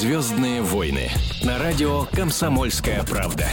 Звездные войны на радио Комсомольская правда.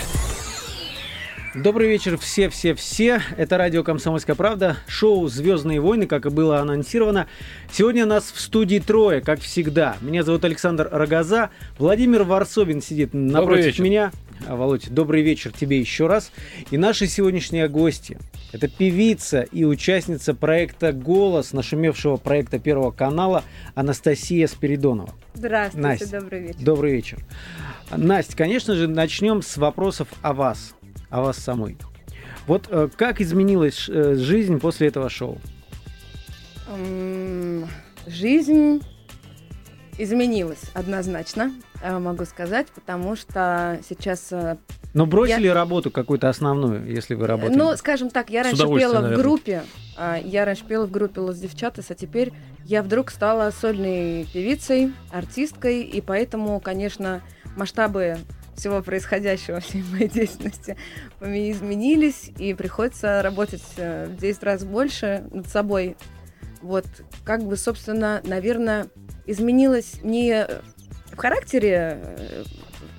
Добрый вечер все-все-все. Это радио «Комсомольская правда», шоу «Звездные войны», как и было анонсировано. Сегодня нас в студии трое, как всегда. Меня зовут Александр Рогоза. Владимир Варсобин сидит напротив меня. А, Володь, добрый вечер тебе еще раз. И наши сегодняшние гости – это певица и участница проекта «Голос», нашумевшего проекта Первого канала Анастасия Спиридонова. Здравствуйте, Настя, добрый вечер. Добрый вечер. Настя, конечно же, начнем с вопросов о вас, о вас самой. Вот э, как изменилась э, жизнь после этого шоу? Жизнь изменилась однозначно, могу сказать, потому что сейчас... э, Ну, бросили работу какую-то основную, если вы работаете? Ну, скажем так, я раньше пела в наверное. группе, а, я раньше пела в группе Лос Девчатас, а теперь я вдруг стала сольной певицей, артисткой, и поэтому, конечно, масштабы всего происходящего, всей моей деятельности изменились, и приходится работать э, в 10 раз больше над собой. Вот, как бы, собственно, наверное, изменилось не в характере э,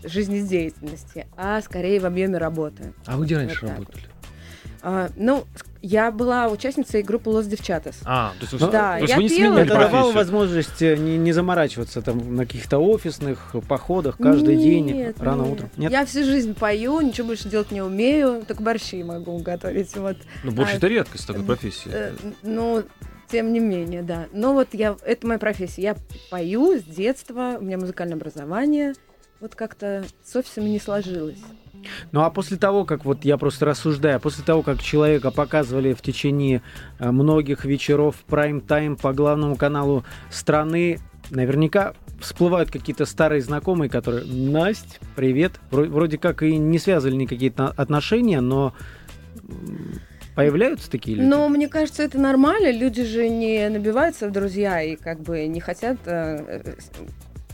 жизнедеятельности, а скорее в объеме работы. А вы где раньше Вот работали? А, ну, я была участницей группы Лос Девчатас. А, то есть Ну, да, то есть я вы не пела. сменили Это давало возможность э, не, не заморачиваться там на каких-то офисных походах каждый день, Нет, рано нет. утром? Нет? Я всю жизнь пою, ничего больше делать не умею, только борщи могу готовить. Вот. Ну, больше А, это редкость такой профессии. Э, ну, тем не менее, да. Но вот я, это моя профессия. Я пою с детства, у меня музыкальное образование. Вот как-то с офисами не сложилось. Ну а после того, как вот я просто рассуждаю, после того, как человека показывали в течение э, многих вечеров прайм-тайм по главному каналу страны, наверняка всплывают какие-то старые знакомые, которые «Насть, привет». Вро- Вроде как и не связывали никакие отношения, но появляются такие люди? Но мне кажется, это нормально. Люди же не набиваются в друзья и как бы не хотят э, э,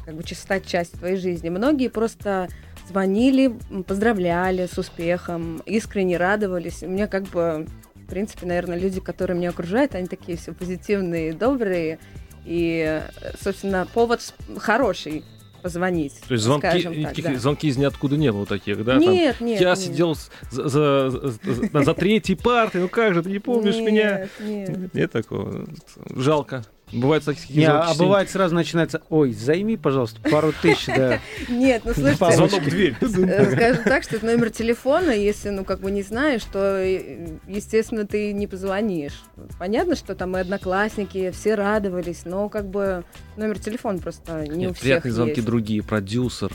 как бы стать частью твоей жизни. Многие просто звонили, поздравляли с успехом, искренне радовались. У меня как бы, в принципе, наверное, люди, которые меня окружают, они такие все позитивные, добрые. И, э, собственно, повод хороший позвонить. То есть звонки, так, да. звонки из ниоткуда не было таких, да? Там, Нет, нет. я нет. сидел за, за, за- за третьей партой, ну как же, ты не помнишь меня? Нет, нет. Нет такого. Жалко. Бывает такие Не, а бывает сразу начинается, ой, займи, пожалуйста, пару тысяч, да. Нет, ну слушайте, Звонок дверь. Э, Скажем так, что это номер телефона, если, ну, как бы не знаешь, то, э, естественно, ты не позвонишь. Понятно, что там и одноклассники, все радовались, но как бы номер телефона просто не у Нет, всех приятные звонки другие, продюсер,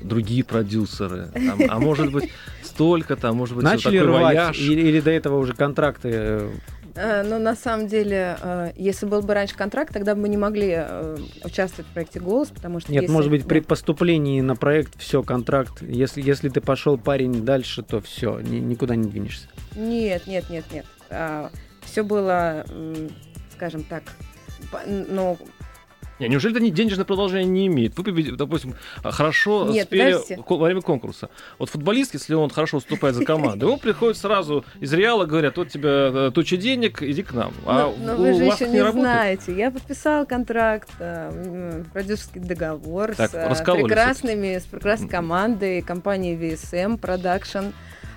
другие продюсеры. Там, а может быть, столько там, может быть, Начали рвать, вояж. или, или до этого уже контракты Э, Но на самом деле, э, если был бы раньше контракт, тогда бы мы не могли э, участвовать в проекте «Голос», потому что Нет, если- может быть, при поступлении на проект все, контракт. Если, если ты пошел парень дальше, то все, никуда не двинешься. Нет, нет, нет, нет. Все было, скажем так, ну, Не, неужели это не денежное продолжение не имеет? Вы, допустим, а, хорошо Нет, спели подождите. во время конкурса. Вот футболист, если он хорошо выступает за команду, ему приходит сразу из Реала, говорят, вот тебе э, туча денег, иди к нам. А Но, но вы же еще не, работает? знаете. Я подписала контракт, продюсерский договор Так, с э, прекрасными, с прекрасной командой компании VSM Production.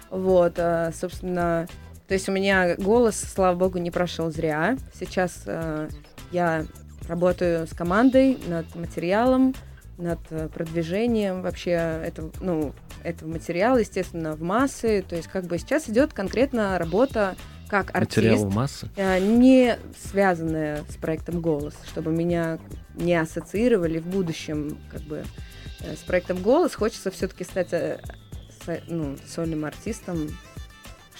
Вот, э, собственно, то есть у меня голос, слава богу, не прошел зря. Сейчас я работаю с командой над материалом, над э, продвижением вообще этого, ну, этого материала, естественно, в массы. То есть как бы сейчас идет конкретно работа как артист. Материала массы. Э, не связанная с проектом «Голос», чтобы меня не ассоциировали в будущем как бы э, с проектом «Голос». Хочется все-таки стать ну, сольным артистом,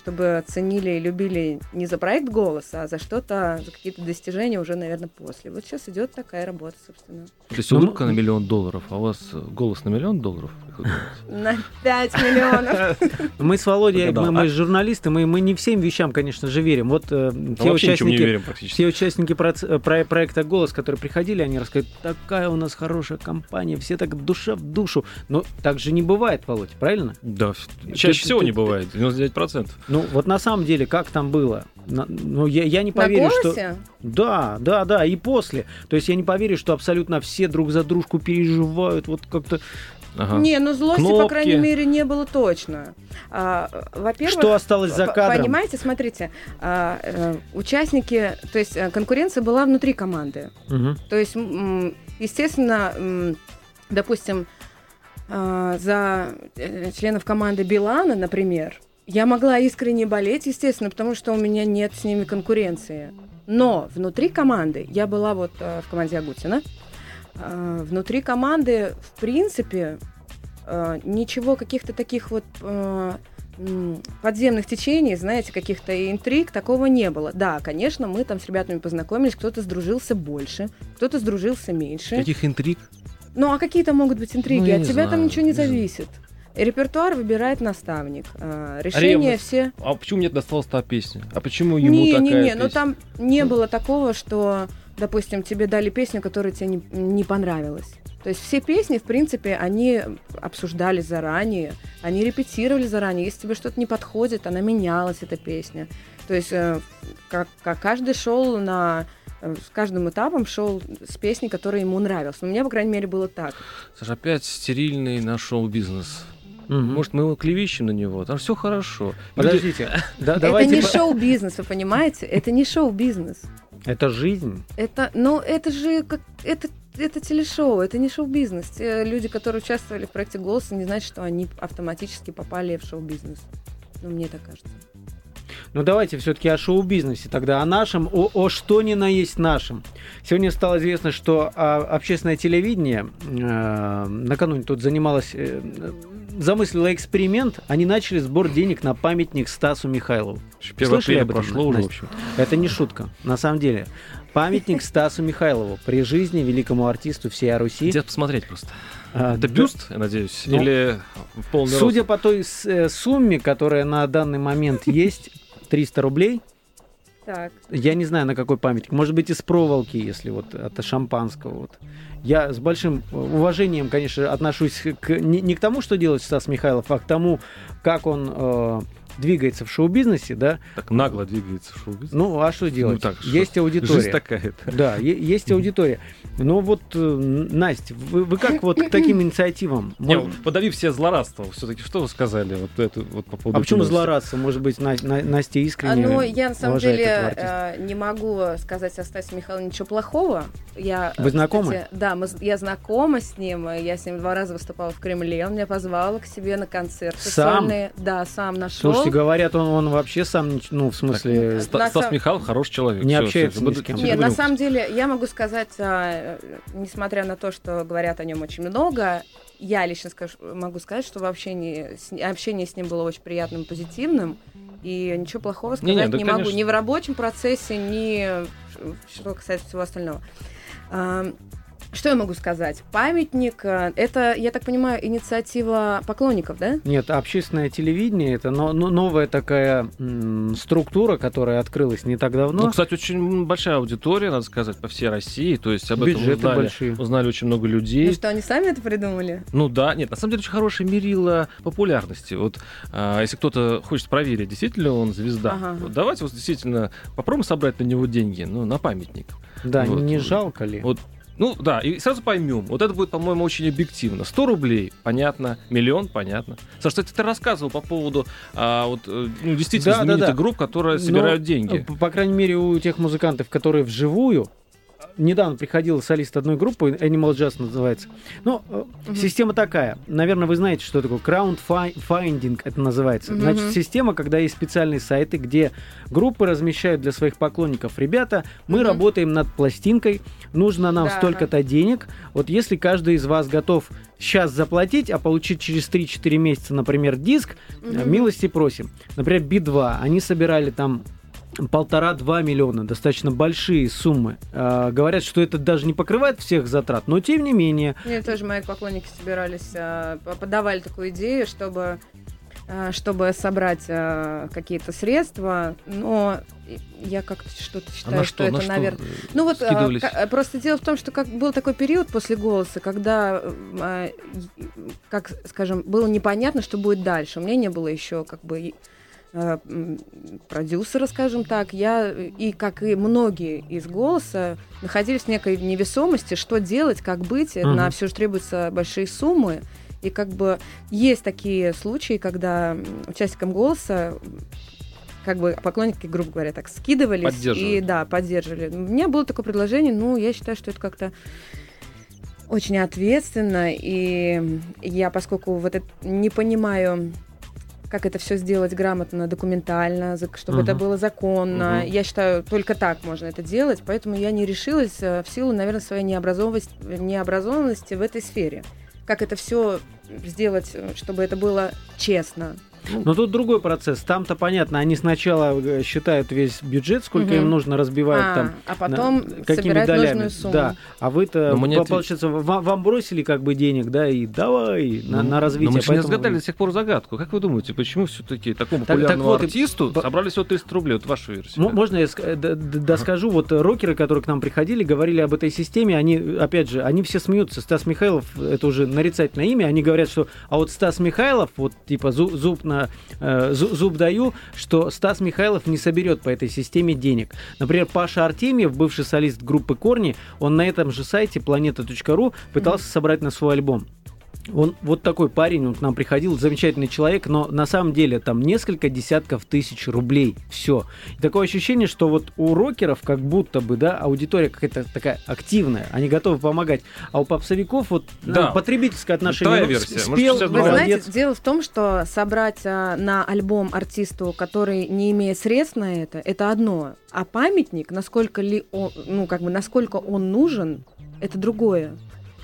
чтобы ценили и любили не за проект «Голос», а за что-то, за какие-то достижения уже, наверное, после. Вот сейчас идет такая работа, собственно. То есть Ну, улыбка ну- на миллион долларов, а у вас э, голос на миллион долларов? На 5 миллионов. Мы с Володей, мы, А- журналисты, мы, не всем вещам, конечно же, верим. Вот э, Ну, те вообще ничего не участники, все э, про- проекта «Голос», которые приходили, они рассказывают, такая у нас хорошая компания, все так душа в душу. Но так же не бывает, Володь, правильно? Да, чаще всего не бывает, 99%. Ну, вот на самом деле, как там было? На- ну, я, я не На поверю, что... Да, да, да, и после. То есть я не поверю, что абсолютно все друг за дружку переживают, вот как-то... Ага. Не, ну злости, по Кнопки. крайней мере, не было точно. А, Во-первых, Что осталось за кадром? Понимаете, смотрите, а, э, участники, то есть э, конкуренция была внутри команды. Мгм. То есть, естественно, допустим, а, за э, членов команды Билана, например, я могла искренне болеть, естественно, потому что у меня нет с ними конкуренции. Но внутри команды, я была вот э, в команде Агутина, э, внутри команды, в принципе, э, ничего каких-то таких вот э, подземных течений, знаете, каких-то интриг, такого не было. Да, конечно, мы там с ребятами познакомились, кто-то сдружился больше, кто-то сдружился меньше. Каких интриг? Ну, а какие там могут быть интриги? Ну, От тебя там знаю, ничего не не знаю. Репертуар выбирает наставник. А, Решения Ревность. все... А почему мне досталась та песня? А почему ему Не, такая не, не, песня? ну там не было такого, что, допустим, тебе дали песню, которая тебе не, не понравилась. То есть все песни, в принципе, они обсуждали заранее, они репетировали заранее. Если тебе что-то не подходит, она менялась, эта песня. То есть э, как, как каждый шел на э, с каждым этапом шел с песней, которая ему нравилась. У меня, по крайней мере, было так. Саша, опять стерильный наш шоу-бизнес. Мгм. Может, мы его клевещем на него? Там все хорошо. Подождите, да, Это давайте... не шоу-бизнес, вы понимаете? Это не шоу-бизнес. Это жизнь. Это, ну, это же как это это телешоу, это не шоу-бизнес. Те люди, которые участвовали в проекте «Голос», не значит, что они автоматически попали в шоу-бизнес. Ну, мне так кажется. Ну давайте все-таки о шоу-бизнесе тогда, о нашем, о, о что ни на есть нашем. Сегодня стало известно, что а, общественное телевидение э, накануне тут занималось, э, замыслило эксперимент, они начали сбор денег на памятник Стасу Михайлову. 1 Слышали об этом, прошло уже, в общем. Это не шутка, на самом деле. Памятник Стасу Михайлову при жизни великому артисту всей Руси. Где посмотреть просто? А, Это да. бюст, я надеюсь? Ну, Или в полный Судя рост? по той э, сумме, которая на данный момент есть, 300 рублей, Так. Я не знаю, на какой памятник. Может быть, из проволоки, если вот от шампанского. Вот. Я с большим уважением, конечно, отношусь к, не, не к тому, что делает Стас Михайлов, а к тому, как он э, двигается в шоу-бизнесе, да. Так нагло двигается шоу-бизнес. Ну, а что делать? так, что? Есть аудитория. Жизнь такая-то. Да, есть аудитория. Но вот, э, Настя, вы, вы как вот к таким инициативам? Не, Мож- подавив все злорадства, все-таки что вы сказали вот это вот по поводу а почему злорадство? Может быть, На- На- Настя А, искренне ну, я на самом деле э, не могу сказать о Стасе Михайловне ничего плохого. Я, Вы э, знакомы? кстати, да, мы, я знакома с ним. Я с ним два раза выступала в Кремле. Он меня позвал к себе на концерты Сам? сольные. Да, сам нашел. Слушайте, говорят, он, он вообще сам, не- ну, в смысле... Так, Ста- На Стас самом- Михайлов хороший человек. Не Всё, общается всё, ни с буду- кем. Нет, на самом деле, я могу сказать, а, э, несмотря на то, что говорят о нем очень много, я лично скажу, могу сказать, что общении с, общение с ним было очень приятным, позитивным, и ничего плохого сказать Не-не, не, да, могу конечно. ни в рабочем процессе, ни что касается всего остального. А, Что я могу сказать? Памятник, э, это, я так понимаю, инициатива поклонников, да? Нет, общественное телевидение это но- но- новая такая м, структура, которая открылась не так давно. Ну, кстати, очень большая аудитория, надо сказать, по всей России. То есть об этом Бюджеты узнали, большие. узнали очень много Ну людей. что, они сами это придумали? Ну да, нет, на самом деле очень хорошее мерило популярности. Вот а, если кто-то хочет проверить, действительно он звезда, Ага. вот давайте вот действительно попробуем собрать на него деньги, ну, на памятник. да, вот. не жалко ли? Вот Ну да, и сразу поймем. Вот это будет, по-моему, очень объективно. 100 рублей, понятно. Миллион, понятно. Саша, кстати, ты рассказывал по поводу а, вот, э, ну, действительно Да, да, знаменитых да. групп, которые Но, собирают деньги. По, по крайней мере, у тех музыкантов, которые вживую. Недавно приходил солист одной группы, Animal Jazz называется. Ну, Мгм. система такая. Наверное, вы знаете, что такое crowdfunding это называется. Мгм. Значит, система, когда есть специальные сайты, где группы размещают для своих поклонников. Ребята, мы Мгм. работаем над пластинкой, нужно нам Да, столько-то денег. Вот если каждый из вас готов сейчас заплатить, а получить через 3-4 месяца, например, диск, Мгм. Милости просим. Например, Би-2. Они собирали там полтора-два миллиона, достаточно большие суммы. А, говорят, что это даже не покрывает всех затрат, но тем не менее. Мне тоже мои поклонники собирались, а, подавали такую идею, чтобы а, чтобы собрать а, какие-то средства, но я как-то что-то считаю, а что, что это, наверное... Ну вот а, просто дело в том, что как был такой период после голоса, когда, а, как скажем, было непонятно, что будет дальше. У меня не было еще как бы Э, продюсера, скажем так, я и как и многие из голоса находились в некой невесомости, что делать, как быть, угу. на все же требуются большие суммы. И как бы есть такие случаи, когда участникам голоса как бы поклонники, грубо говоря, так скидывались и да, поддерживали. У меня было такое предложение, ну, я считаю, что это как-то очень ответственно, и я, поскольку вот это не понимаю как это все сделать грамотно, документально, чтобы uh-huh. это было законно. Uh-huh. Я считаю, только так можно это делать, поэтому я не решилась э, в силу, наверное, своей необразованности, необразованности в этой сфере. Как это все сделать, э, чтобы это было честно. Но тут другой процесс. Там-то понятно, они сначала э, считают весь бюджет, сколько угу. им нужно, разбивают а, там. А потом на, какими долями. Сумму. Да. А вы-то, получается, вам, вам бросили как бы денег, да, и давай на, ну, на развитие. Но мы же поэтому... не разгадали до сих пор загадку. Как вы думаете, почему все-таки такому так, популярному так вот, артисту и... собрали всего 300 рублей? Вот ваша версия. Можно я э, доскажу? Вот рокеры, которые к нам приходили, говорили об этой системе, они, опять же, они все смеются. Стас Михайлов, это уже нарицательное имя, они говорят, что а вот Стас Михайлов, вот типа зуб на на э, зуб даю, что Стас Михайлов не соберет по этой системе денег. Например, Паша Артемьев, бывший солист группы Корни, он на этом же сайте planeta.ru пытался собрать на свой альбом. Он вот такой парень, он к нам приходил, замечательный человек, но на самом деле там несколько десятков тысяч рублей. Все. И такое ощущение, что вот у рокеров как будто бы, да, аудитория какая-то такая активная, они готовы помогать. А у попсовиков вот да. ну, потребительское отношение. Та версия. Спел, Может, Вы молодец. знаете, дело в том, что собрать а, на альбом артисту, который не имеет средств на это, это одно. А памятник, насколько ли он, ну, как бы, насколько он нужен, это другое.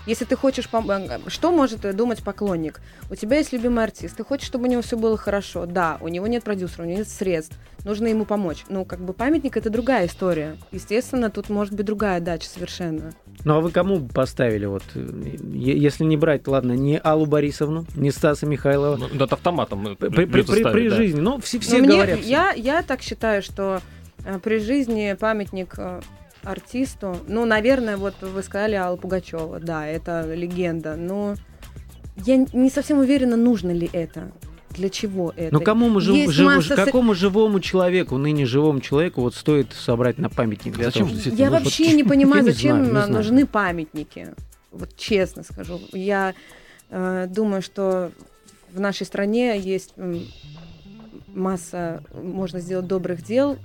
Если ты хочешь... Э, что может думать поклонник? У тебя есть любимый артист, ты хочешь, чтобы у него все было хорошо. Да, у него нет продюсера, у него нет средств. Нужно ему помочь. Ну, как бы памятник — это другая история. Естественно, тут может быть другая дача совершенно. Ну, а вы кому поставили? Вот, если не брать, ладно, не Аллу Борисовну, не Стаса Михайлова. Ну, да, автоматом. При, при, при, ставить, при да. жизни. Ну, все, все Но говорят. Мне, я, я так считаю, что э, при жизни памятник э, артисту. Ну, наверное, вот вы сказали Алла Пугачева, да, это легенда. Но я не совсем уверена, нужно ли это. Для чего это? Ну, кому мы жив, жив, масса... какому живому человеку, ныне живому человеку, вот стоит собрать на памятник? Для зачем? Того, я вообще вот, не понимаю, зачем знаю, нужны знаю. памятники. Вот честно скажу. Я э, думаю, что в нашей стране есть масса, можно сделать добрых дел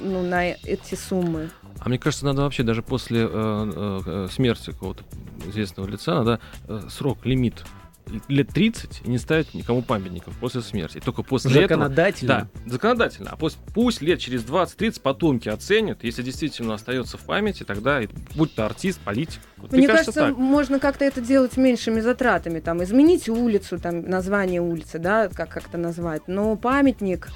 ну, на эти суммы. А мне кажется, надо вообще даже после э, э, э смерти какого-то известного лица, надо э, срок, лимит лет 30 и не ставить никому памятников после смерти. Только после законодательно. этого... Да, законодательно. А пусть, пусть лет через 20-30 потомки оценят, если действительно остается в памяти, тогда будь то артист, политик. Вот, мне, мне кажется, кажется можно как-то это делать меньшими затратами. Там, изменить улицу, там, название улицы, да, как как-то назвать. Но памятник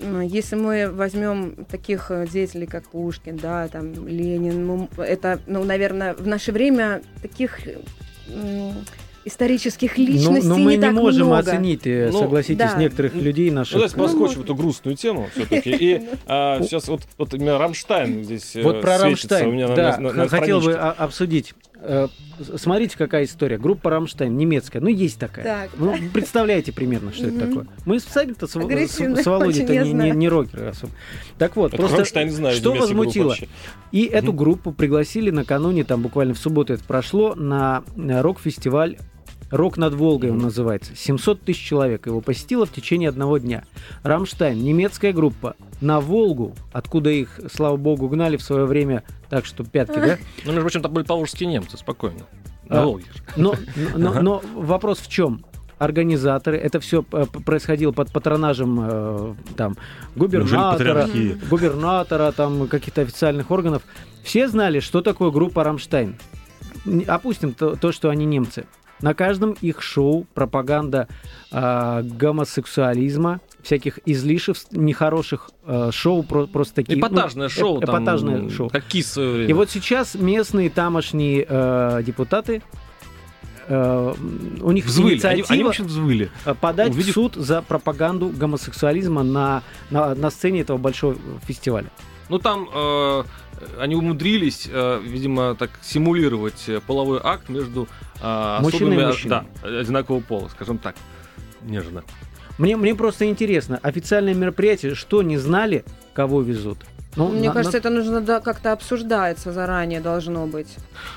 если мы возьмем таких э, деятелей, как Пушкин, да, там Ленин, это, ну, наверное, в наше время таких исторических ну, личностей но, но мы не, не так можем много. оценить, э, ну, согласитесь, да. некоторых людей наших. Ну, давайте проскочим эту грустную тему все-таки. И а, сейчас вот, вот именно Рамштайн здесь э, Вот про Рамштайн, у меня да, хотел бы обсудить. Э, смотрите, какая история. Группа Рамштайн, немецкая. Ну, есть такая. Так. Ну, представляете примерно, что это такое. Мы сами-то с, с, с Володей-то не, не, не рокеры особо. Так вот, просто Рамштайн, знаю, что возмутило? И эту группу пригласили накануне, там буквально в субботу это прошло, на рок-фестиваль Рок над Волгой он называется. 700 тысяч человек его посетило в течение одного дня. Рамштайн, немецкая группа, на Волгу, откуда их, слава богу, гнали в свое время так, что пятки, да? Ну, между прочим, там были поволжские немцы, спокойно. На а, Волге. Но, но, но вопрос в чем? организаторы. Это все э, происходило под патронажем э, там губернатора, губернатора, там каких-то официальных органов. Все знали, что такое группа Рамштайн. Опустим то, то что они немцы. На каждом их шоу пропаганда э, гомосексуализма, всяких излишеств, нехороших э, шоу, про, просто такие... Эпатажное ну, шоу. эп- эпатажное там, шоу. Как КИС в свое время. И вот сейчас местные тамошние э, депутаты э, у них взвыли. Они, инициатива они, в общем, взвыли. подать увидев- в суд за пропаганду гомосексуализма на, на, на сцене этого большого фестиваля. Ну, там э, они умудрились, э, видимо, так симулировать э, половой акт между э, Мужчиной и мужчиной. да, одинакового пола, скажем так. Нежно. Мне, мне просто интересно, официальное мероприятие, что не знали, кого везут? Ну, Мне на- кажется, на- это нужно да, как-то обсуждается заранее должно быть.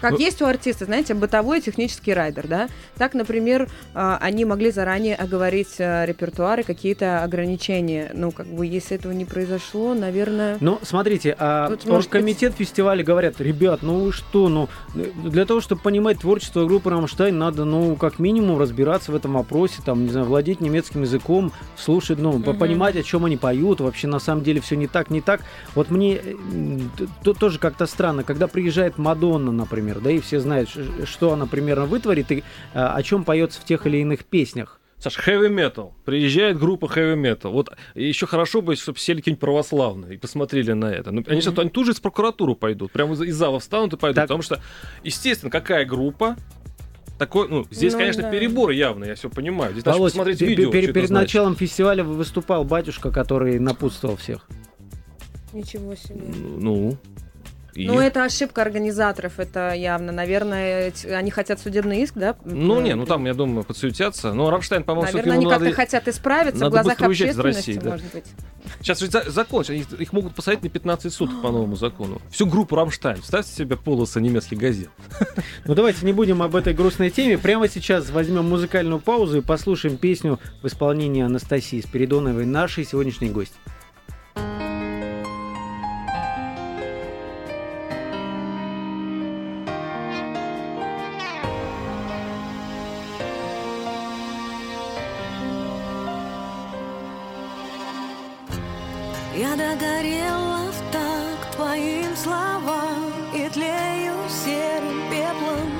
Как Ну- есть у артиста, знаете, бытовой и технический райдер, да? Так, например, а, они могли заранее оговорить а, репертуар и какие-то ограничения. Ну, как бы, если этого не произошло, наверное... Ну, смотрите, а может комитет фестиваля говорят, ребят, ну вы что, ну, для того, чтобы понимать творчество группы Рамштайн, надо, ну, как минимум разбираться в этом вопросе, там, не знаю, владеть немецким языком, слушать, ну, Мгм. понимать, о чем они поют, вообще на самом деле все не так, не так. Вот мне э, м, т- т- тоже как-то странно, когда приезжает Мадонна, например, да, и все знают, что она примерно вытворит и а, о чем поется в тех или иных песнях. Саш, heavy metal. Приезжает группа heavy metal. Вот еще хорошо бы, чтобы сели какие-нибудь православные и посмотрели на это. Ну, они, сейчас- они тут же в прокуратуру пойдут. Прямо из, из зала встанут и пойдут. Так. Потому что, естественно, какая группа, такой, ну, здесь, Ну, конечно, да. перебор явно, я все понимаю. Здесь даже Володь, посмотреть видео. перед значит. началом фестиваля выступал батюшка, который напутствовал всех. Ничего себе. Ну, и- Ну, это ошибка организаторов, это явно. Наверное, они хотят судебный иск, да? Ну, не, ну там, я думаю, подсуетятся. Но Рамштайн, по-моему, Наверное, они ну, как-то надо... хотят исправиться надо в глазах общественности, России, да. может быть. Сейчас же за- закон, их, их могут посадить на 15 суток по новому закону. Всю группу Рамштайн. Представьте себе полосы немецких газет. Ну давайте не будем об этой грустной теме. Прямо сейчас возьмем музыкальную паузу и послушаем песню в исполнении Анастасии Спиридоновой, нашей сегодняшней гость. Словам И тлею серым пеплом.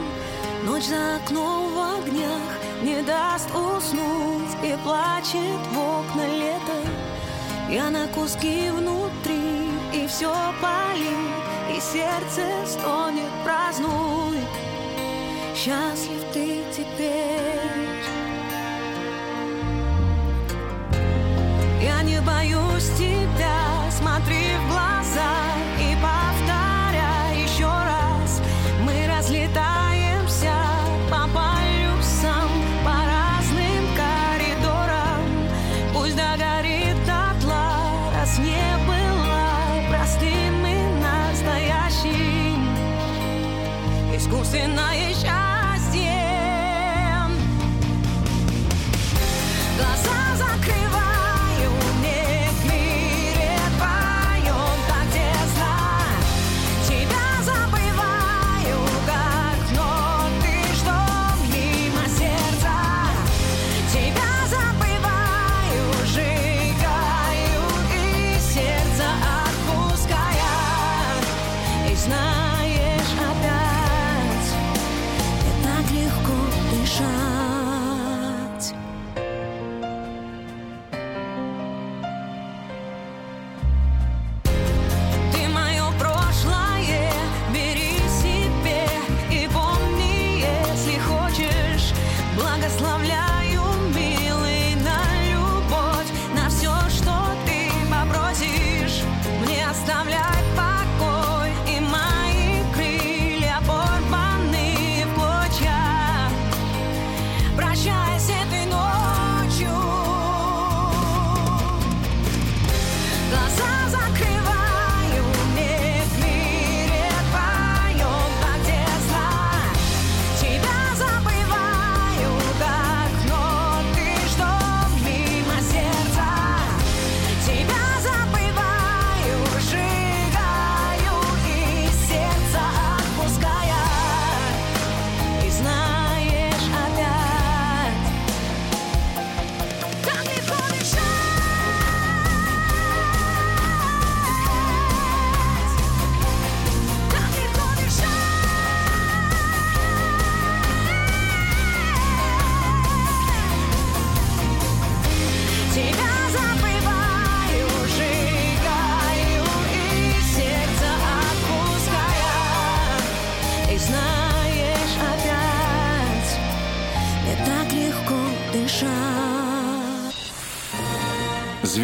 Ночь за окном в огнях Не даст уснуть И плачет в окна лето. Я на куски внутри И все палит И сердце стонет, празднует Счастлив ты теперь. Я не боюсь тебя, смотри в глаза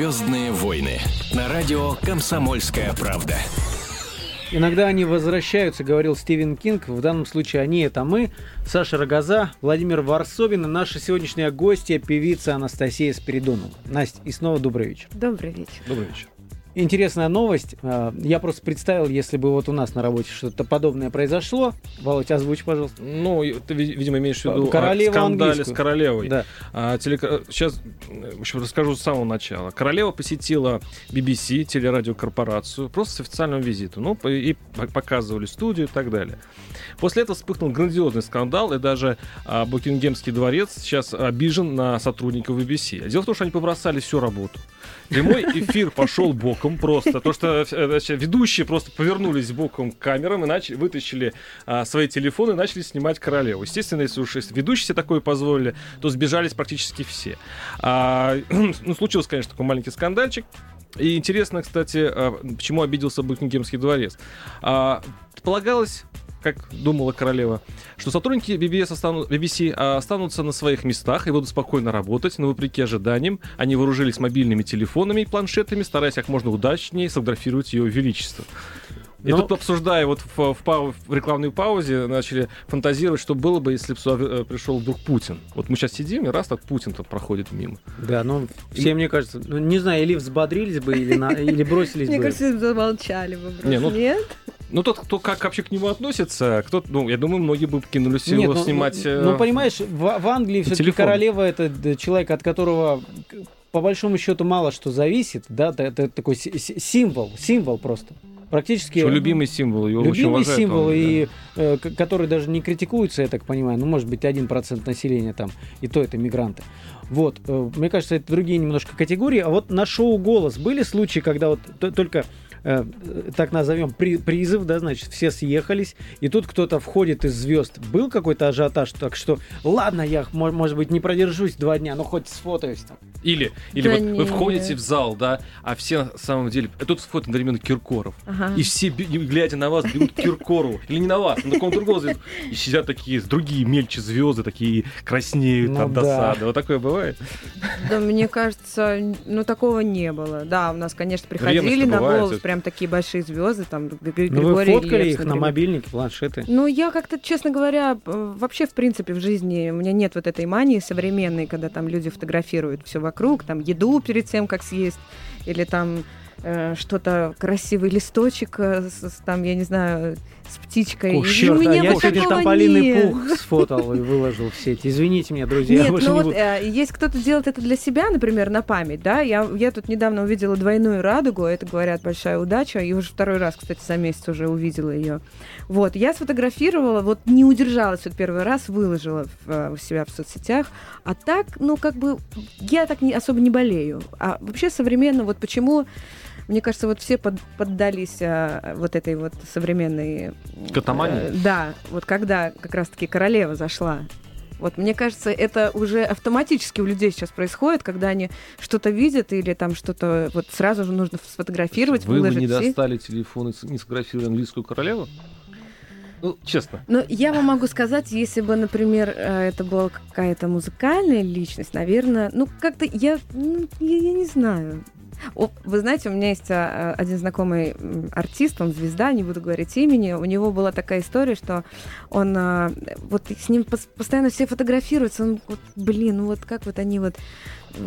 Звездные войны на радио Комсомольская правда. Иногда они возвращаются, говорил Стивен Кинг. В данном случае они это мы. Саша Рогоза, Владимир Варсобин и наша сегодняшняя гостья, певица Анастасия Спиридонова. Настя, и снова добрый вечер. Добрый вечер. Добрый вечер. Интересная новость. А, Я просто представил, если бы вот у нас на работе что-то подобное произошло. Володь, озвучь, пожалуйста. Ну, ты, ви- видимо, имеешь в виду Королеву о скандале английскую. с королевой. Да. А, телека- Сейчас в общем, расскажу с самого начала. Королева посетила BBC, телерадиокорпорацию, просто с официальным визитом. Ну, и по- показывали студию и так далее. После этого вспыхнул грандиозный скандал, и даже а, Букингемский дворец сейчас обижен на сотрудников BBC. Дело в том, что они побросали всю работу. Прямой эфир пошел боком просто. То, что э, значит, ведущие просто повернулись боком к камерам и начали, вытащили а, свои телефоны и начали снимать королеву. Естественно, если уж ведущие себе такое позволили, то сбежались практически все. А, ну, случился, конечно, такой маленький скандальчик. И интересно, кстати, а, почему обиделся Букингемский дворец. А, Предполагалось, как думала королева, что сотрудники BBS остану- BBC а, останутся на своих местах и будут спокойно работать, но вопреки ожиданиям они вооружились мобильными телефонами и планшетами, стараясь как можно удачнее сфотографировать ее величество. И Но- тут, обсуждая вот в, в пау- в рекламной паузе, начали фантазировать, что было бы, если бы сюда э, пришел вдруг Путин. Вот мы сейчас сидим, и раз так Путин тут проходит мимо. Да, ну, все, мне кажется, ну, не знаю, или взбодрились бы, или, на- или бросились Мне бы. кажется, замолчали бы. ну, Нет? Ну, тот, кто как вообще к нему относится, кто, ну, я думаю, многие бы кинулись Нет, его ну, снимать. ну, э, ну, понимаешь, в, в Англии все-таки телефон. королева это человек, от которого по большому счету мало что зависит, да, это, это такой си- си- символ, символ просто. Практически Что любимый символ, его любимый символ, он, да. и, э, к- который даже не критикуется, я так понимаю, ну, может быть, 1% населения там, и то это мигранты. Вот, э, мне кажется, это другие немножко категории. А вот на шоу «Голос» были случаи, когда вот только, э, э, так назовем, при- призыв, да, значит, все съехались, и тут кто-то входит из звезд. Был какой-то ажиотаж, так что, ладно, я, мо- может быть, не продержусь два дня, но хоть сфотаюсь там. Или, или Да вот вы нет. входите в зал, да, а все на самом деле... а Тут входит одновременно Киркоров. Ага. И все, глядя на вас, бегут к Киркорову. Или не на вас, на кого-то другого. звезду. И сидят такие другие мельче звезды, такие краснеют Ну от да. досады. Вот такое бывает. Да, мне кажется, ну такого не было. Да, у нас, конечно, приходили на голос это- прям такие большие звезды, там Г- Г- Ну, вы Григорий фоткали Лепс, их на мобильнике, планшеты. Ну, я как-то, честно говоря, э, вообще, в принципе, в жизни у меня нет вот этой мании современной, когда там люди фотографируют все вокруг, там еду перед тем, как съесть, или там э, что-то красивый листочек э, с, там, я не знаю, с птичкой. Ух, И черт, у а меня я вот сегодня тополиный нет. пух сфотал и выложил в сеть. Извините меня, друзья, я Нет, больше ну не вот буду. э, есть кто-то делает это для себя, например, на память, да. Я, я тут недавно увидела двойную радугу, это, говорят, большая удача. И уже второй раз, кстати, за месяц уже увидела ее. Вот, я сфотографировала, вот не удержалась вот первый раз, выложила в, э, у себя в соцсетях. А так, ну, как бы, я так не, особо не болею. А вообще современно, вот почему... Мне кажется, вот все под- поддались а, вот этой вот современной... Катамании? э, да, вот когда как раз-таки королева зашла. Вот мне кажется, это уже автоматически у людей сейчас происходит, когда они что-то видят или там что-то вот сразу же нужно сфотографировать, Вы выложить не в сеть. достали телефон и не сфотографировали английскую королеву? Ну, честно. Но я вам могу сказать, если бы, например, э, это была какая-то музыкальная личность, наверное, ну как-то я, ну, я, я не знаю. Вы знаете, у меня есть а, один знакомый артист, он звезда, не буду говорить имени. У него была такая история, что он а, вот с ним пос- постоянно все фотографируются. Он, вот, блин, ну вот как вот они вот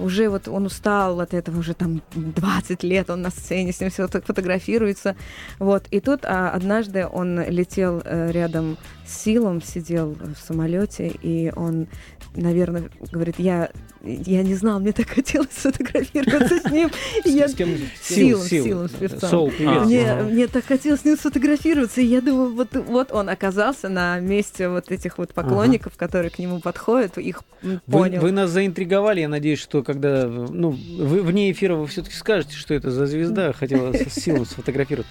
уже вот он устал от этого уже там 20 лет, он на сцене с ним все так фотографируется. Вот. И тут а, однажды он летел э, рядом с Силом, сидел в самолете, и он, наверное, говорит, я, я не знал, мне так хотелось сфотографироваться с ним. С кем? Сил, Сил, Силом, с певцом. Мне, так хотелось с ним сфотографироваться, и я думаю, вот, вот он оказался на месте вот этих вот поклонников, которые к нему подходят, их понял. вы нас заинтриговали, я надеюсь, что когда, ну, вы вне эфира вы все-таки скажете, что это за звезда, хотела с силу сфотографировать.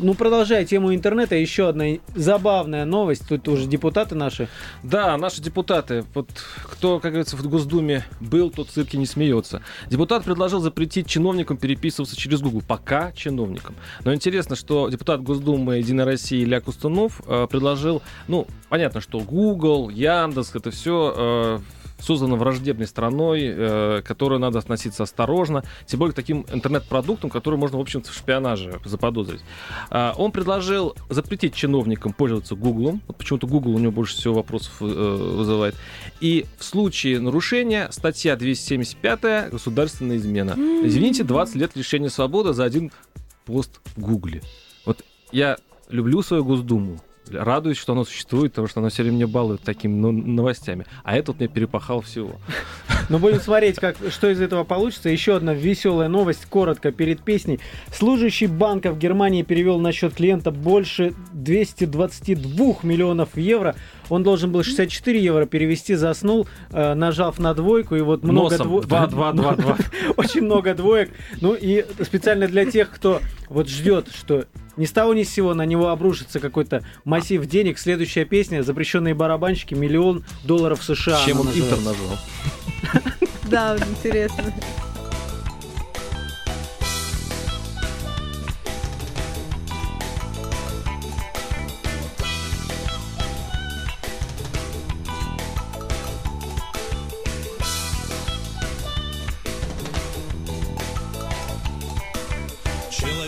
Ну, продолжая тему интернета, еще одна забавная новость, тут уже депутаты наши, Да, наши депутаты, вот кто, как говорится, в Госдуме был, тот в цирке не смеется. Депутат предложил запретить чиновникам переписываться через Google. Пока чиновникам. Но интересно, что депутат Госдумы Единой России Илья Кустунов э, предложил, ну, понятно, что Google, Яндекс, это все создано враждебной страной, э, к которой надо относиться осторожно, тем более к таким интернет-продуктам, которые можно, в общем-то, в шпионаже заподозрить. А, Он предложил запретить чиновникам пользоваться Гуглом. Вот почему-то Google у него больше всего вопросов э, вызывает. И в случае нарушения статья 275 государственная измена. Извините, 20 лет лишения свободы за один пост в Гугле. Вот я люблю свою Госдуму, радуюсь, что оно существует, потому что оно все время меня балует такими ну, новостями. А этот мне перепахал всего. Но будем смотреть, как, что из этого получится. Еще одна веселая новость, коротко, перед песней. Служащий банка в Германии перевел на счет клиента больше 222 миллионов евро. Он должен был 64 евро перевести, заснул, э, нажав на двойку, и вот много Носом. дво- Два, два, два, два. Очень много двоек. Ну и специально для тех, кто вот ждет, что ни с того ни с сего на него обрушится какой-то массив денег. Следующая песня «Запрещенные барабанщики. Миллион долларов США». Чем он Интер называется. назвал? Да, интересно.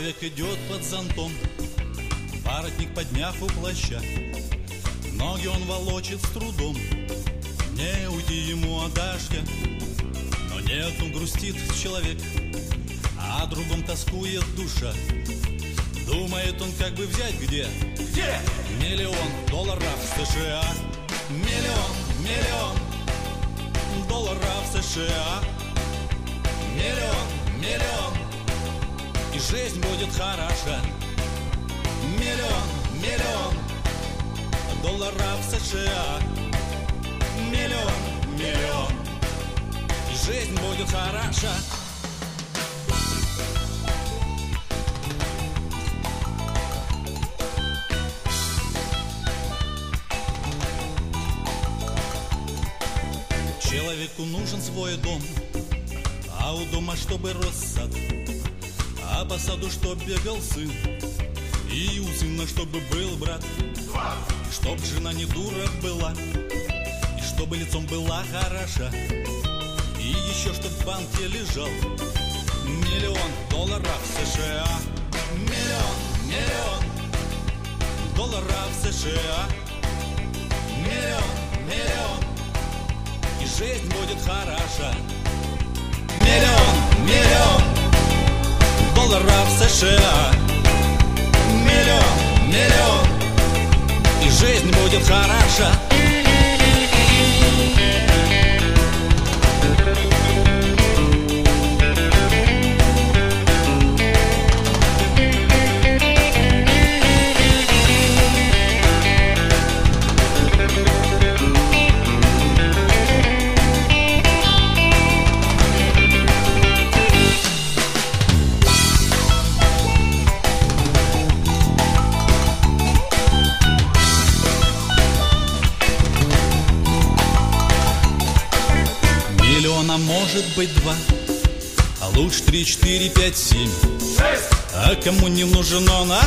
Человек идет под зонтом, воротник подняв у плаща. Ноги он волочит с трудом, не уйти ему от дождя. Но нет, он грустит человек, а другом тоскует душа. Думает он, как бы взять где? Где? Миллион долларов США. Миллион, миллион долларов США. Миллион, миллион и жизнь будет хороша. Миллион, миллион долларов США. Миллион, миллион, и жизнь будет хороша. Человеку нужен свой дом, а у дома, чтобы рос сад, а по саду, чтоб бегал сын, и у сына, чтобы был брат, чтоб жена не дура была, и чтобы лицом была хороша, и еще чтоб в банке лежал. Миллион долларов США, миллион, миллион долларов США, миллион, миллион, и жизнь будет хороша. Миллион, миллион долларов США. Миллион, миллион, и жизнь будет хороша. Быть два, а лучше три, четыре, пять, семь. А кому не нужен он, а?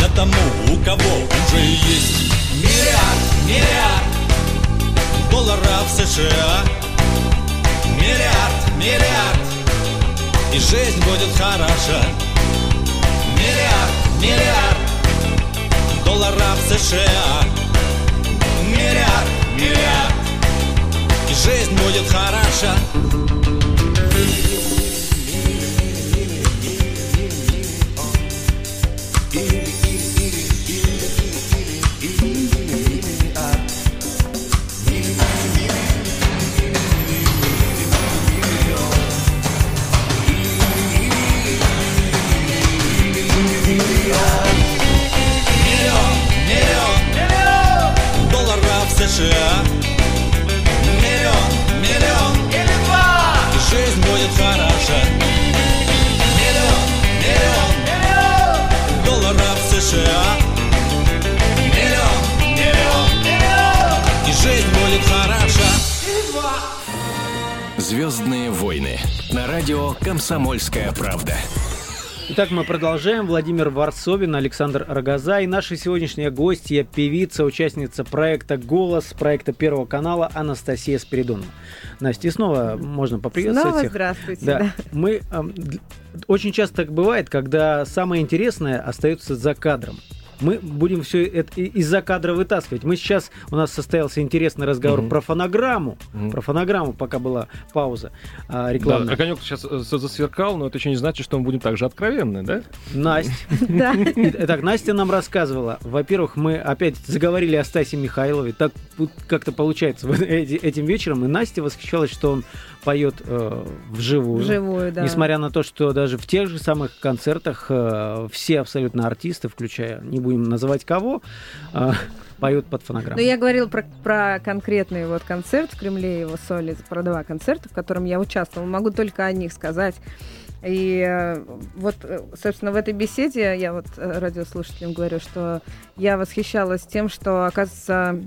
Да тому, у кого уже есть миллиард, миллиард долларов США. Миллиард, миллиард, и жизнь будет хороша. Жизнь Звездные войны на радио Комсомольская правда. Итак, мы продолжаем. Владимир Варсовин, Александр Рогоза и наши сегодняшние гости, певица, участница проекта «Голос», проекта Первого канала Анастасия Спиридонова. Настя, и снова можно поприветствовать Снова всех. здравствуйте. Да, да. мы д- очень часто так бывает, когда самое интересное остается за кадром. Мы будем все это из-за кадра вытаскивать. Мы сейчас у нас состоялся интересный разговор Мгм. про фонограмму, Мгм. про фонограмму, пока была пауза а, Да, рекламная. огонек сейчас э, засверкал, но это еще не значит, что мы будем так же откровенны, да? Настя, Да. Итак, Настя нам рассказывала. Во-первых, мы опять заговорили о Стасе Михайлове. Так как-то получается этим вечером. И Настя восхищалась, что он поет э, вживую. Вживую, да. Несмотря на то, что даже в тех же самых концертах э, все абсолютно артисты, включая, не будем называть кого, э, поют под фонограмму. Но я говорила про, про конкретный вот концерт в Кремле, его соли, про два концерта, в котором я участвовала. Могу только о них сказать. И э, вот, э, собственно, в этой беседе я вот э, радиослушателям говорю, что я восхищалась тем, что, оказывается,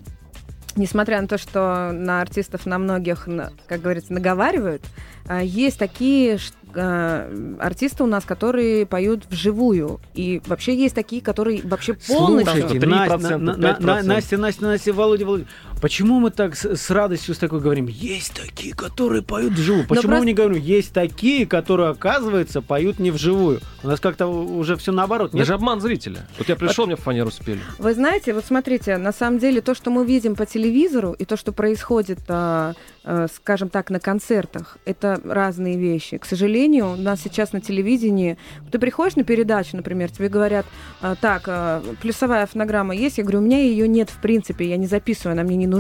несмотря на то, что на артистов на многих, как говорится, наговаривают, а, есть такие а, артисты у нас, которые поют вживую. И вообще есть такие, которые вообще полностью... Слушайте, Настя, 3%, на- на- на- 5%. Настя, Настя, Настя, Володя, Володя, почему мы так с, с радостью с такой говорим? Есть такие, которые поют вживую. Почему просто- мы не говорим, есть такие, которые, оказывается, поют не вживую? У нас как-то уже все наоборот. Это Нет? же обман зрителя. Вот я пришел, мне фанеру спели. Вы знаете, вот смотрите, на самом деле то, что мы видим по телевизору и то, что происходит, а, а, скажем так, на концертах, это разные вещи. К сожалению, у нас сейчас на телевидении, ты приходишь на передачу, например, тебе говорят, а, так, а, плюсовая фонограмма есть, я говорю, у меня ее нет в принципе, я не записываю, она мне не нужна.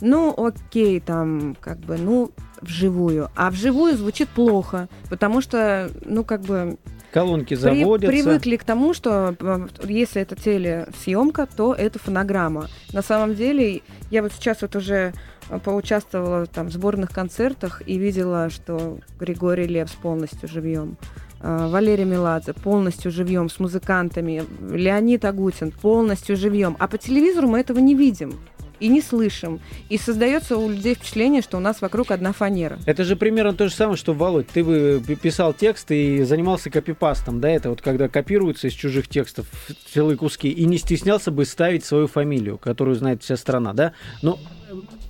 Ну, окей, там, как бы, ну, вживую. А вживую звучит плохо, потому что, ну, как бы, Колонки при- заводятся. привыкли к тому, что э, если это телесъемка, то это фонограмма. На самом деле, я вот сейчас вот уже э, поучаствовала там в сборных концертах и видела, что Григорий Лепс полностью живьем. э, Валерий Меладзе полностью живьем с музыкантами, Леонид Агутин полностью живьем. А по телевизору мы этого не видим и не слышим. И создается у людей впечатление, что у нас вокруг одна фанера. Это же примерно то же самое, что, Володь, ты бы пи- писал текст и занимался копипастом, да, это вот когда копируются из чужих текстов целые куски, и не стеснялся бы ставить свою фамилию, которую знает вся страна, да? Но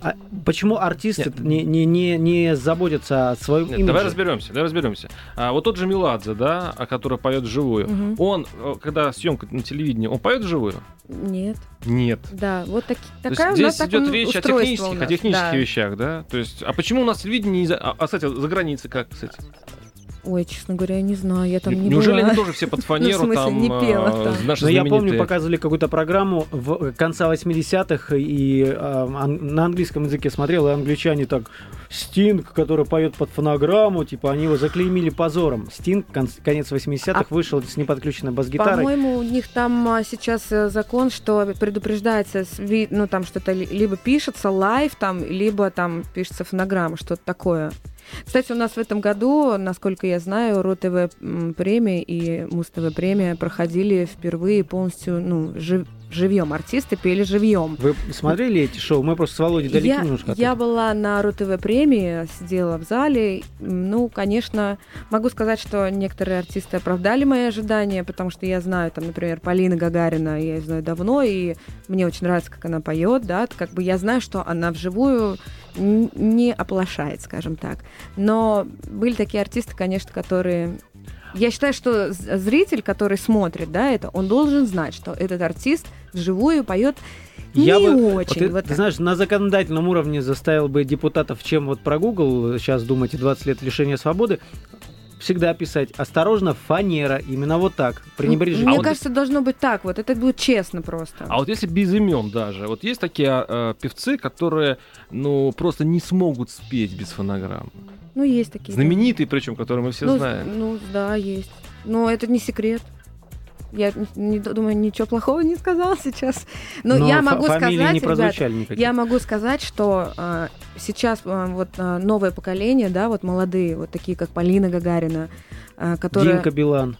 а почему артисты Нет. не, не, не, не заботятся о своем Нет, имидже? давай разберемся, давай разберемся. А, вот тот же Меладзе, да, который поет вживую, Мгм. он, э, когда съемка на телевидении, он поет вживую? Нет. Нет. Да, вот То есть такая у нас здесь так идет речь о технических, о технических да. вещах, да? То есть, а почему у нас телевидение не. А, а, кстати, за границей как, кстати? Ой, честно говоря, я не знаю, я там не Неужели была. они тоже все под фанеру смысле, там, не пела а, там? наши Но я помню, показывали какую-то программу в конца 80-х, и э, ан- на английском языке смотрел, и англичане так, Стинг, который поет под фонограмму, типа, они его заклеймили позором. Стинг, кон- конец 80-х, А- вышел с неподключенной бас-гитарой. По-моему, у них там а, сейчас э, закон, что предупреждается, ну там что-то ли- либо пишется live, там, либо там пишется фонограмма, что-то такое. Кстати, у нас в этом году, насколько я знаю, РУ-ТВ м, премия и Муз-ТВ премия проходили впервые полностью, ну, жив- живьем. Артисты пели живьем. Вы смотрели эти шоу? Мы просто с Володей далеки Я, немножко от я этого. была на РУ-ТВ премии, сидела в зале. Ну, конечно, могу сказать, что некоторые артисты оправдали мои ожидания, потому что я знаю, там, например, Полина Гагарина, я ее знаю давно, и мне очень нравится, как она поет, да, как бы я знаю, что она вживую не оплошает, скажем так. Но были такие артисты, конечно, которые я считаю, что зритель, который смотрит, да, это, он должен знать, что этот артист вживую поет Я не бы- вот очень. ты, вот ты знаешь, на законодательном уровне заставил бы депутатов, чем вот про Google сейчас думаете, 20 лет лишения свободы, всегда писать осторожно, фанера, именно вот так, пренебрежение. Мне А вот- кажется, должно быть так. Вот это будет честно просто. А вот если без имен даже, вот есть такие а, певцы, которые, ну, просто не смогут спеть без фонограмм. Ну, есть такие. да. Знаменитые, причем, которые мы все ну, знаем. Ну, да, есть. Но это не секрет. Я не, думаю, ничего плохого не сказал сейчас. Но, Но я могу сказать, не ребят, я могу сказать, что а, сейчас а, вот а, новое поколение, да, вот молодые, вот такие как Полина Гагарина, а, которые... Димка Билан.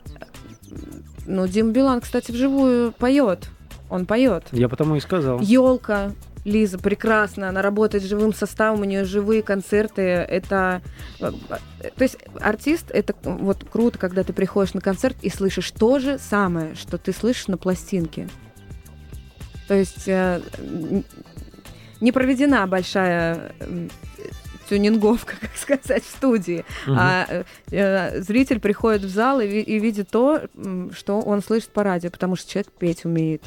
Ну, Дим Билан, кстати, вживую поет. Он поет. Я потому и сказал. Елка. Лиза прекрасна, она работает живым составом, у нее живые концерты. Это, э, э, то есть артист, это вот круто, когда ты приходишь на концерт и слышишь то же самое, что ты слышишь на пластинке. То есть э, не проведена большая м, тюнинговка, как сказать, в студии. Мгм. А э, э, зритель приходит в зал и, и видит то, что он слышит по радио, потому что человек петь умеет.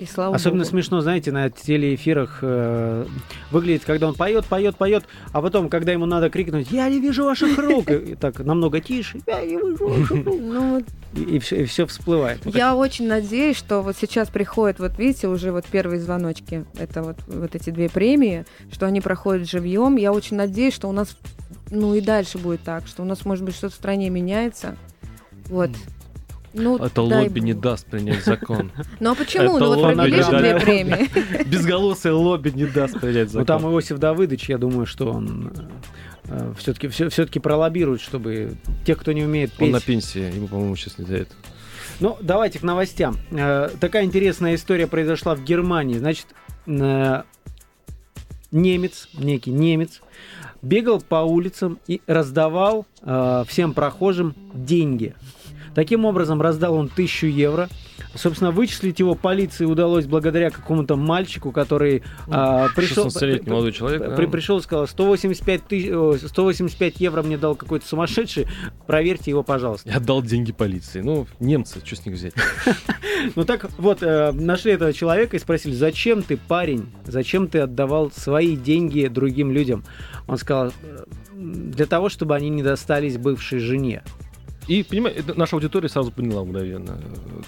И слава Особенно богу. смешно, знаете, на телеэфирах э, выглядит, когда он поет, поет, поет, а потом, когда ему надо крикнуть «Я не вижу ваших рук!» и так намного тише «Я не вижу ваших рук!» Ну, вот и, все, всплывает. Ну, Я очень надеюсь, что вот сейчас приходят, вот видите, уже вот первые звоночки, это вот, вот эти две премии, что они проходят живьем. Я очень надеюсь, что у нас, ну и дальше будет так, что у нас, может быть, что-то в стране меняется. Вот. Ну, Это лобби не бог. даст принять закон. Ну а почему? Это Ну вот провели же две премии. Безголосое лобби не даст принять Ну там закон. Иосиф Давыдович, я думаю, что он все-таки все-таки пролоббирует, чтобы те, кто не умеет Он петь. на пенсии, ему, по-моему, сейчас не это. Ну, давайте к новостям. Э, Такая интересная история произошла в Германии. Значит, э, немец, некий немец, бегал по улицам и раздавал э, всем прохожим деньги. Таким образом, раздал он тысячу евро. Собственно, вычислить его полиции удалось благодаря какому-то мальчику, который э, пришел... 16-летний молодой человек. да. При, пришел и сказал, 185, тысяч, о, 185 евро мне дал какой-то сумасшедший, проверьте его, пожалуйста. Я отдал деньги полиции. Ну, немцы, что с них взять? Ну так вот, э, нашли этого человека и спросили, зачем ты, парень, зачем ты отдавал свои деньги другим людям? Он сказал, «Э, для того, чтобы они не достались бывшей жене. И, понимаешь, наша аудитория сразу поняла мгновенно.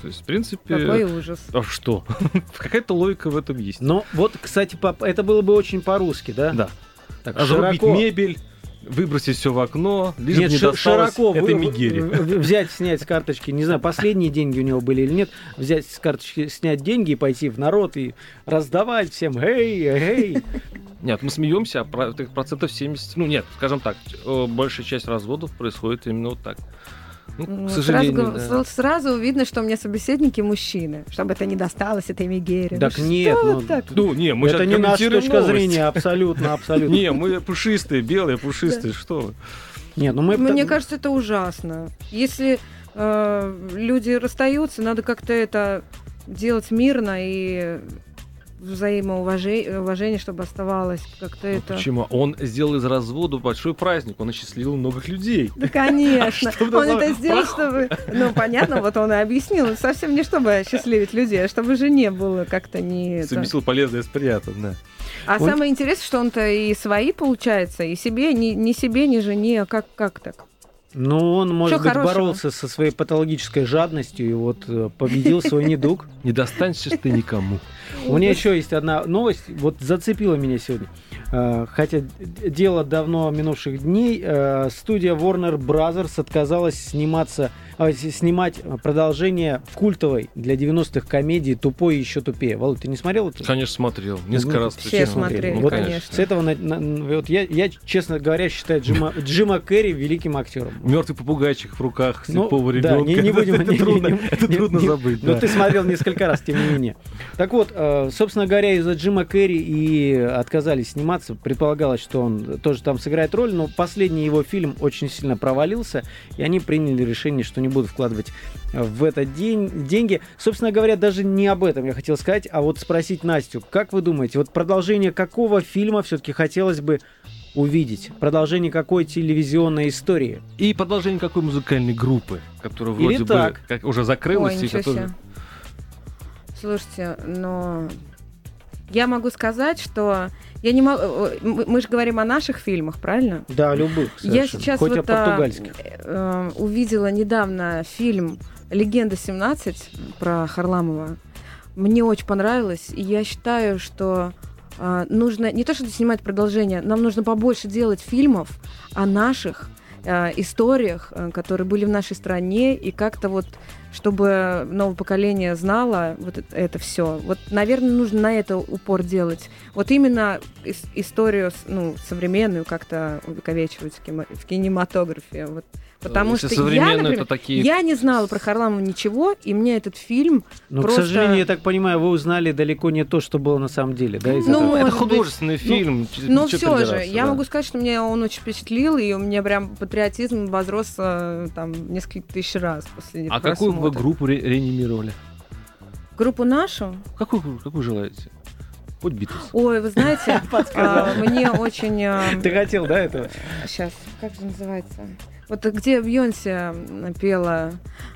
То есть, в принципе... Какой ужас. А что? Какая-то логика в этом есть. Но вот, кстати, пап, это было бы очень по-русски, да? Да. Так, А широко- мебель, выбросить все в окно, лишь бы Нет, не ши- досталось широко этой в- взять, снять с карточки, не знаю, последние деньги у него были или нет, взять с карточки, снять деньги и пойти в народ и раздавать всем, эй, эй. Нет, мы смеемся, а процентов 70... Ну, нет, скажем так, большая часть разводов происходит именно вот так. Ну, к сразу, сожалению, гов- да. сразу- сразу видно, что у меня собеседники мужчины, чтобы это не досталось этой Мегере. Так Ну нет, ну, так? Ну, не, мы это не наша точка новость. зрения, абсолютно, абсолютно. Не, мы пушистые, белые, пушистые, что. Нет, ну мы... Мне кажется, это ужасно. Если э, люди расстаются, надо как-то это делать мирно и взаимоуважение, уважение, чтобы оставалось как-то Ну, это. Почему? Он сделал из развода большой праздник, он осчастливил многих людей. Да, конечно. Что Он это сделал, чтобы... Ну, понятно, вот он и объяснил. Совсем не чтобы осчастливить людей, а чтобы жене было как-то не... Совместил полезное с приятным, да. А Он- самое интересное, что он-то и свои, получается, и себе, ни, ни себе, ни жене. А Как, как так? Ну, он, может Чё быть, хорошего? боролся со своей патологической жадностью и вот э, победил свой недуг. Не достанешься ты никому. У меня еще есть одна новость, вот зацепила меня сегодня. Э, Хотя дело давно минувших дней, э, студия Warner Brothers отказалась сниматься, с- снимать продолжение культовой для 90-х комедии «Тупой и еще тупее». Володь, ты не смотрел это? Конечно, смотрел. Несколько Ну, раз. все смотрели, Ну, вот конечно. С этого, на- на- вот я, я, честно говоря, считаю Джима, Джима Керри великим актером. Мертвый попугайчик в руках Ну, слепого да, ребенка. не- не будем- это не- трудно, не- это не- трудно не- забыть. Ну, да. ты смотрел несколько раз, тем не менее. Так вот, э, собственно говоря, из-за Джима Керри и отказались сниматься. Предполагалось, что он тоже там сыграет роль, но последний его фильм очень сильно провалился, и они приняли решение, что не будут вкладывать э, в этот день деньги. Собственно говоря, даже не об этом я хотел сказать, а вот спросить Настю, как вы думаете, вот продолжение какого фильма все-таки хотелось бы увидеть? Продолжение какой телевизионной истории? И продолжение какой музыкальной группы, которая Или вроде так. бы как уже закрылась. Ой, и ничего которая- себе. Слушайте, но я могу сказать, что я не могу. Мы мы же говорим о наших фильмах, правильно? Да, любых. Я совершенно. сейчас Хоть вот о а, португальских. э, увидела недавно фильм «Легенда 17» про Харламова. Мне очень понравилось, и я считаю, что а, нужно не то, что снимать продолжение, нам нужно побольше делать фильмов о наших а, историях, а, которые были в нашей стране, и как-то вот, чтобы новое поколение знало вот это, все. Вот, наверное, нужно на это упор делать. Вот именно ис- историю ну, современную как-то увековечивать в кинематографе. Вот Потому Если что я, например, это такие... я не знала про Харламова ничего, и мне этот фильм Но, просто... к сожалению, я так понимаю, вы узнали далеко не то, что было на самом деле, да? из Ну? Это может быть. художественный фильм. ч- Но чё все же, я да. могу сказать, что меня он очень впечатлил, и у меня прям патриотизм возрос э, там несколько тысяч раз после А какую вы группу ре- реанимировали? Группу нашу? Какую, какую желаете? Хоть Битлз. Ой, вы знаете, а, мне очень... Ты хотел, да, этого? Сейчас, как же называется? Вот где Бьонсе пела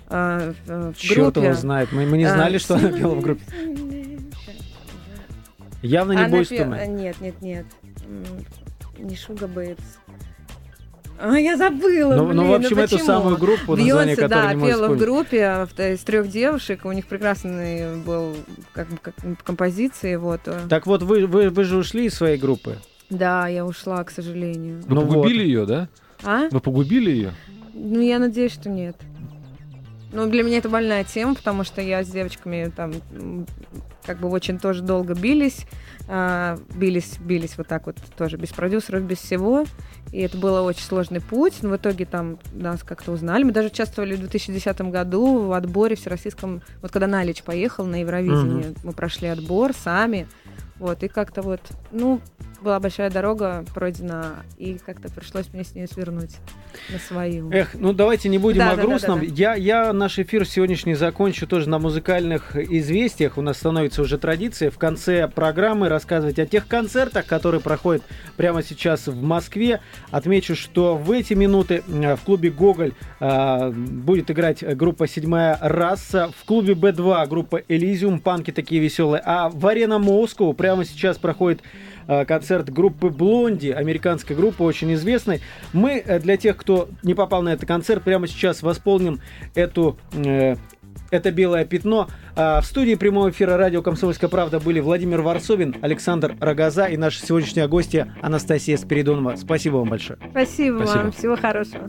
а, в в Черт группе. его знает. Мы, мы не А, знали, что она пела в группе. Явно не пела- туман. Нет, нет, нет. Не Шуга Бэйбс. А, я забыла, Ну, блин, ну, в общем, эту почему? самую группу, название Бьонсе, которой да, не пела в вспомнить. группе в- из трех девушек. У них прекрасный был как как композиции. Вот. Так вот, вы, вы, вы же ушли из своей группы. Да, я ушла, к сожалению. Вы Ну вот. погубили ее, да? А? Вы погубили ее? Ну, я надеюсь, что нет. Ну, для меня это больная тема, потому что я с девочками там как бы очень тоже долго бились. а, бились, бились вот так вот тоже, без продюсеров, без всего. И это был очень сложный путь. Но в итоге там нас как-то узнали. Мы даже участвовали в 2010 году в отборе всероссийском. Вот когда Налич поехал на Евровидение, мы прошли отбор сами. Вот, и как-то вот, ну, была большая дорога пройдена, и как-то пришлось мне с нее свернуть на свою. Эх, ну давайте не будем Да, о да, да, грустном. да, да. Я, я наш эфир сегодняшний закончу тоже на музыкальных известиях. У нас становится уже традиция в конце программы рассказывать о тех концертах, которые проходят прямо сейчас в Москве. Отмечу, что в эти минуты э, в клубе «Гоголь» э, будет играть группа «Седьмая раса», в клубе «Б2» группа «Элизиум», панки такие веселые, а в «Арена Москва» прямо сейчас проходит э, концерт группы Блонди, американской группы, очень известной. Мы э, для тех, кто не попал на этот концерт, прямо сейчас восполним эту э, это белое пятно. А, В студии прямого эфира радио «Комсомольская правда» были Владимир Варсобин, Александр Рогоза и наша сегодняшняя гостья Анастасия Спиридонова. Спасибо вам большое. Спасибо, Спасибо. вам, всего хорошего.